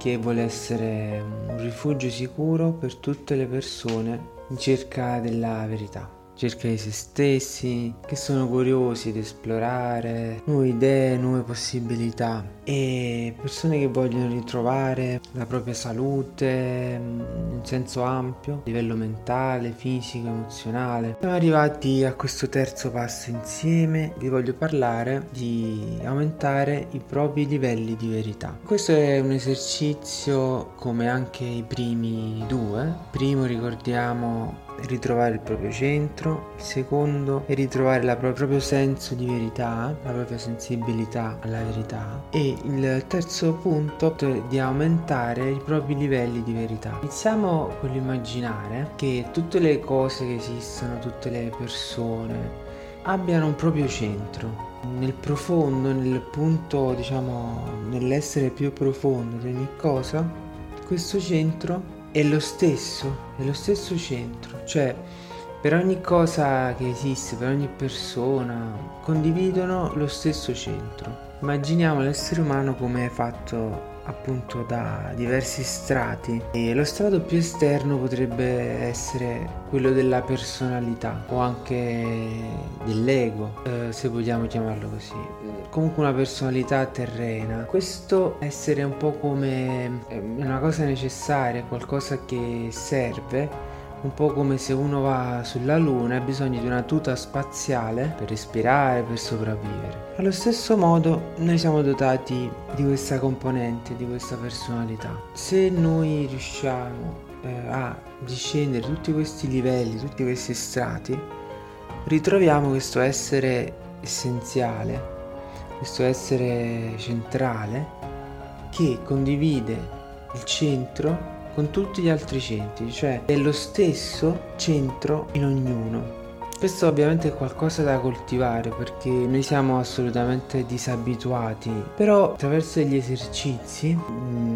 che vuole essere un rifugio sicuro per tutte le persone in cerca della verità cerca di se stessi, che sono curiosi di esplorare nuove idee, nuove possibilità e persone che vogliono ritrovare la propria salute mm, in senso ampio, a livello mentale, fisico, emozionale. Siamo arrivati a questo terzo passo insieme, vi voglio parlare di aumentare i propri livelli di verità. Questo è un esercizio come anche i primi due. Primo ricordiamo ritrovare il proprio centro, il secondo è ritrovare il proprio senso di verità, la propria sensibilità alla verità e il terzo punto è di aumentare i propri livelli di verità. Iniziamo con l'immaginare che tutte le cose che esistono, tutte le persone abbiano un proprio centro. Nel profondo, nel punto, diciamo, nell'essere più profondo di ogni cosa, questo centro è lo stesso, è lo stesso centro, cioè per ogni cosa che esiste, per ogni persona, condividono lo stesso centro. Immaginiamo l'essere umano come è fatto appunto da diversi strati. E lo strato più esterno potrebbe essere quello della personalità o anche dell'ego eh, se vogliamo chiamarlo così. Comunque una personalità terrena. Questo essere un po' come eh, una cosa necessaria qualcosa che serve un po' come se uno va sulla Luna e ha bisogno di una tuta spaziale per respirare, per sopravvivere. Allo stesso modo noi siamo dotati di questa componente, di questa personalità. Se noi riusciamo eh, a discendere tutti questi livelli, tutti questi strati, ritroviamo questo essere essenziale, questo essere centrale che condivide il centro con tutti gli altri centri, cioè è lo stesso centro in ognuno. Questo ovviamente è qualcosa da coltivare perché noi siamo assolutamente disabituati, però attraverso gli esercizi,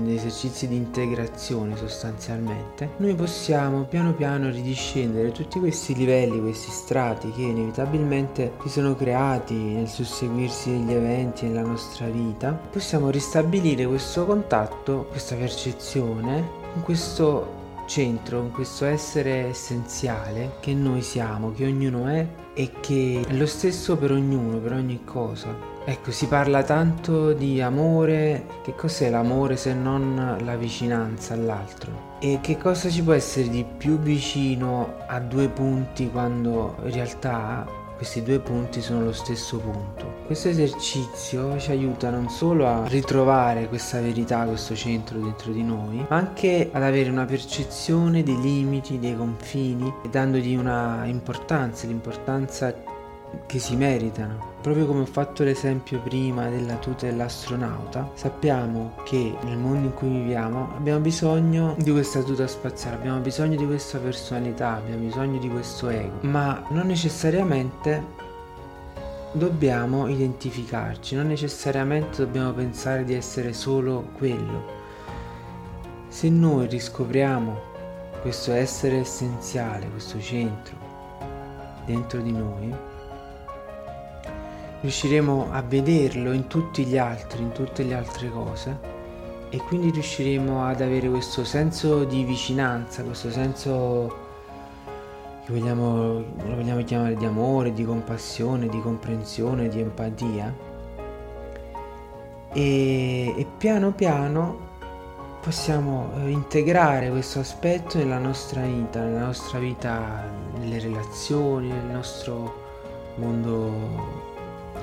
gli esercizi di integrazione sostanzialmente, noi possiamo piano piano ridiscendere tutti questi livelli, questi strati che inevitabilmente si sono creati nel susseguirsi degli eventi nella nostra vita, possiamo ristabilire questo contatto, questa percezione in questo centro, in questo essere essenziale che noi siamo, che ognuno è e che è lo stesso per ognuno, per ogni cosa. Ecco, si parla tanto di amore, che cos'è l'amore se non la vicinanza all'altro? E che cosa ci può essere di più vicino a due punti quando in realtà questi due punti sono lo stesso punto. Questo esercizio ci aiuta non solo a ritrovare questa verità, questo centro dentro di noi, ma anche ad avere una percezione dei limiti, dei confini, dandogli una importanza, l'importanza che si meritano. Proprio come ho fatto l'esempio prima della tuta dell'astronauta, sappiamo che nel mondo in cui viviamo abbiamo bisogno di questa tuta spaziale, abbiamo bisogno di questa personalità, abbiamo bisogno di questo ego, ma non necessariamente dobbiamo identificarci, non necessariamente dobbiamo pensare di essere solo quello. Se noi riscopriamo questo essere essenziale, questo centro dentro di noi, riusciremo a vederlo in tutti gli altri, in tutte le altre cose e quindi riusciremo ad avere questo senso di vicinanza, questo senso che vogliamo, lo vogliamo chiamare di amore, di compassione, di comprensione, di empatia. E, e piano piano possiamo eh, integrare questo aspetto nella nostra vita, nella nostra vita, nelle relazioni, nel nostro mondo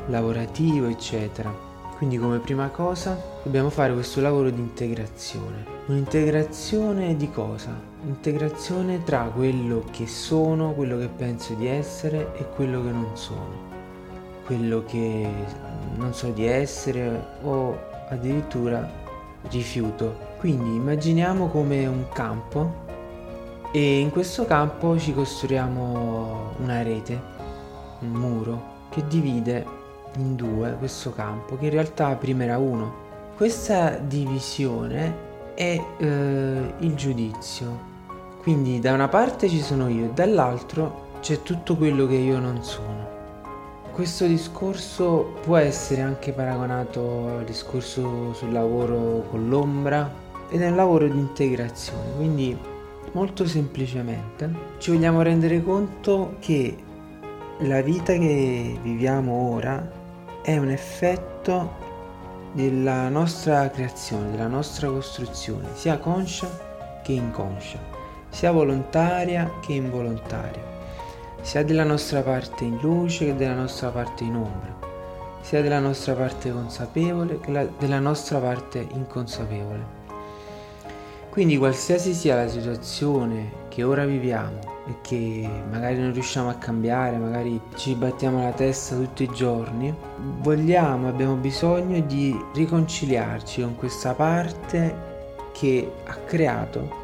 lavorativo, eccetera. Quindi come prima cosa dobbiamo fare questo lavoro di integrazione. Un'integrazione di cosa? Integrazione tra quello che sono, quello che penso di essere e quello che non sono. Quello che non so di essere o addirittura rifiuto. Quindi immaginiamo come un campo e in questo campo ci costruiamo una rete, un muro che divide in due questo campo che in realtà prima era uno. Questa divisione è eh, il giudizio. Quindi da una parte ci sono io e dall'altro c'è tutto quello che io non sono. questo discorso può essere anche paragonato al discorso sul lavoro con l'ombra ed è un lavoro di integrazione, quindi molto semplicemente ci vogliamo rendere conto che la vita che viviamo ora è un effetto della nostra creazione, della nostra costruzione, sia conscia che inconscia, sia volontaria che involontaria sia della nostra parte in luce che della nostra parte in ombra, sia della nostra parte consapevole che della nostra parte inconsapevole. Quindi qualsiasi sia la situazione che ora viviamo e che magari non riusciamo a cambiare, magari ci battiamo la testa tutti i giorni, vogliamo, abbiamo bisogno di riconciliarci con questa parte che ha creato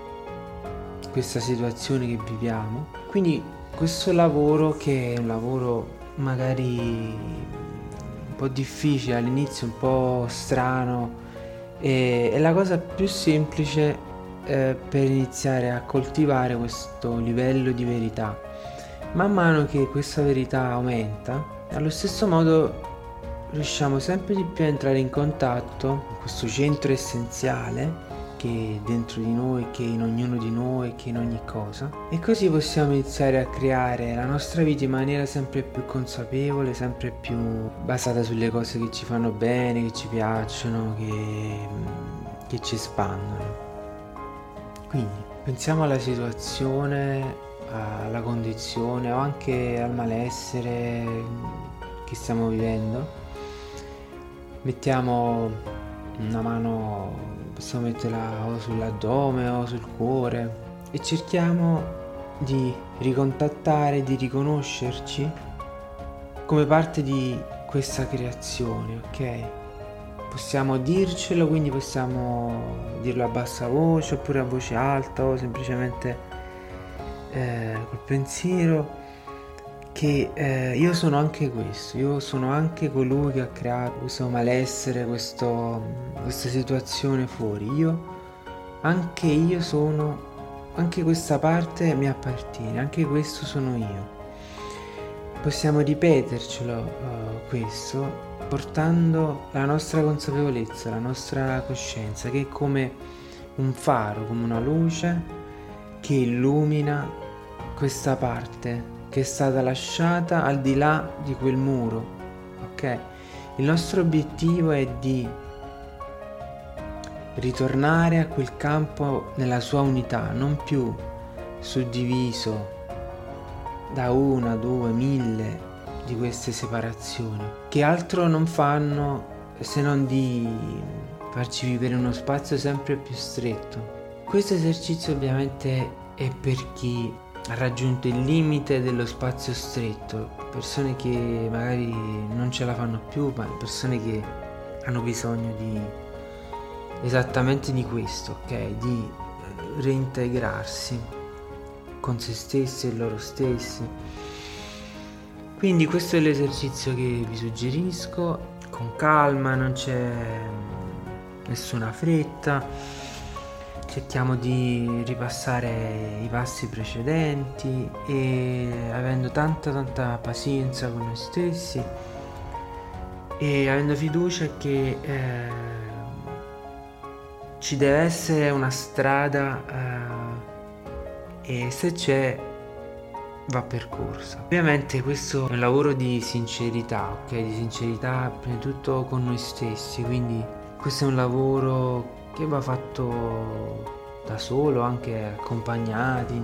questa situazione che viviamo. Quindi questo lavoro che è un lavoro magari un po' difficile all'inizio, un po' strano, è, la cosa più semplice eh, per iniziare a coltivare questo livello di verità. Man mano che questa verità aumenta, allo stesso modo riusciamo sempre di più a entrare in contatto con questo centro essenziale che è dentro di noi, che è in ognuno di noi, che è in ogni cosa. E così possiamo iniziare a creare la nostra vita in maniera sempre più consapevole, sempre più basata sulle cose che ci fanno bene, che ci piacciono, che, che ci espandono. Quindi pensiamo alla situazione, alla condizione o anche al malessere che stiamo vivendo. Mettiamo una mano possiamo metterla o sull'addome o sul cuore e cerchiamo di ricontattare, di riconoscerci come parte di questa creazione, ok? Possiamo dircelo, quindi possiamo dirlo a bassa voce oppure a voce alta o semplicemente eh, col pensiero che eh, io sono anche questo, io sono anche colui che ha creato questo malessere, questo, questa situazione fuori. Io, anche io sono, anche questa parte mi appartiene, anche questo sono io. Possiamo ripetercelo uh, questo portando la nostra consapevolezza, la nostra coscienza, che è come un faro, come una luce che illumina questa parte che è stata lasciata al di là di quel muro. Ok? Il nostro obiettivo è di ritornare a quel campo nella sua unità, non più suddiviso da una, due, mille di queste separazioni, che altro non fanno se non di farci vivere uno spazio sempre più stretto. Questo esercizio ovviamente è per chi ha raggiunto il limite dello spazio stretto, persone che magari non ce la fanno più, ma persone che hanno bisogno di esattamente di questo, ok? Di reintegrarsi con se stessi e loro stessi. Quindi questo è l'esercizio che vi suggerisco, con calma, non c'è nessuna fretta. Cerchiamo di ripassare i passi precedenti e avendo tanta tanta pazienza con noi stessi e avendo fiducia che eh, ci deve essere una strada eh, e se c'è va percorsa. Ovviamente questo è un lavoro di sincerità, ok? Di sincerità prima di tutto con noi stessi, quindi questo è un lavoro che va fatto da solo, anche accompagnati,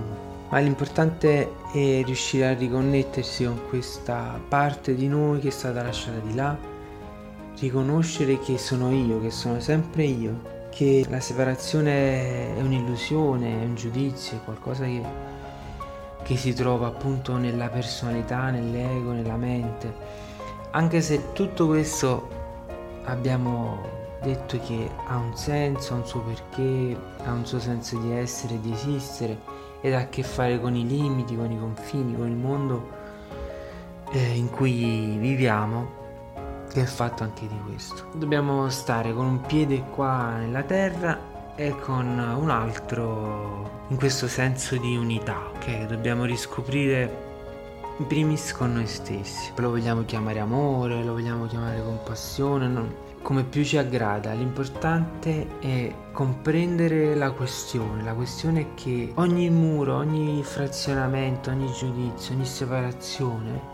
ma l'importante è riuscire a riconnettersi con questa parte di noi che è stata lasciata di là, riconoscere che sono io, che sono sempre io, che la separazione è un'illusione, è un giudizio, è qualcosa che, che si trova appunto nella personalità, nell'ego, nella mente. Anche se tutto questo abbiamo detto che ha un senso, ha un suo perché, ha un suo senso di essere, di esistere ed ha a che fare con i limiti, con i confini, con il mondo eh, in cui viviamo, che è fatto anche di questo. Dobbiamo stare con un piede qua nella terra e con un altro in questo senso di unità, ok? Dobbiamo riscoprire in primis con noi stessi. Lo vogliamo chiamare amore, lo vogliamo chiamare compassione, non, come più ci aggrada. L'importante è comprendere la questione. La questione è che ogni muro, ogni frazionamento, ogni giudizio, ogni separazione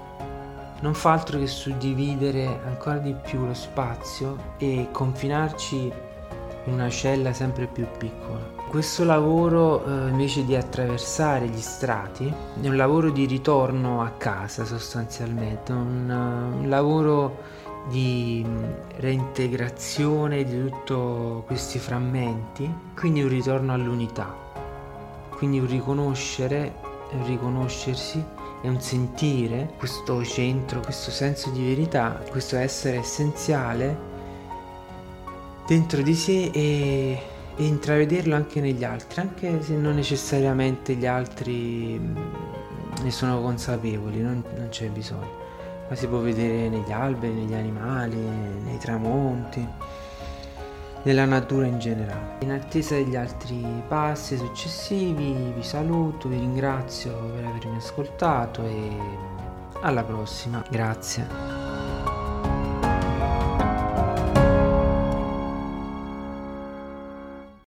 non fa altro che suddividere ancora di più lo spazio e confinarci in una cella sempre più piccola. Questo lavoro eh, invece di attraversare gli strati è un lavoro di ritorno a casa sostanzialmente, un, un lavoro di mm, reintegrazione di tutti questi frammenti, quindi un ritorno all'unità, quindi un riconoscere, un riconoscersi e un sentire questo centro, questo senso di verità, questo essere essenziale dentro di sé e, e intravederlo anche negli altri, anche se non necessariamente gli altri mm, ne sono consapevoli, non, non c'è bisogno, ma si può vedere negli alberi, negli animali, nei tramonti, nella natura in generale. In attesa degli altri passi successivi vi saluto, vi ringrazio per avermi ascoltato e alla prossima, grazie.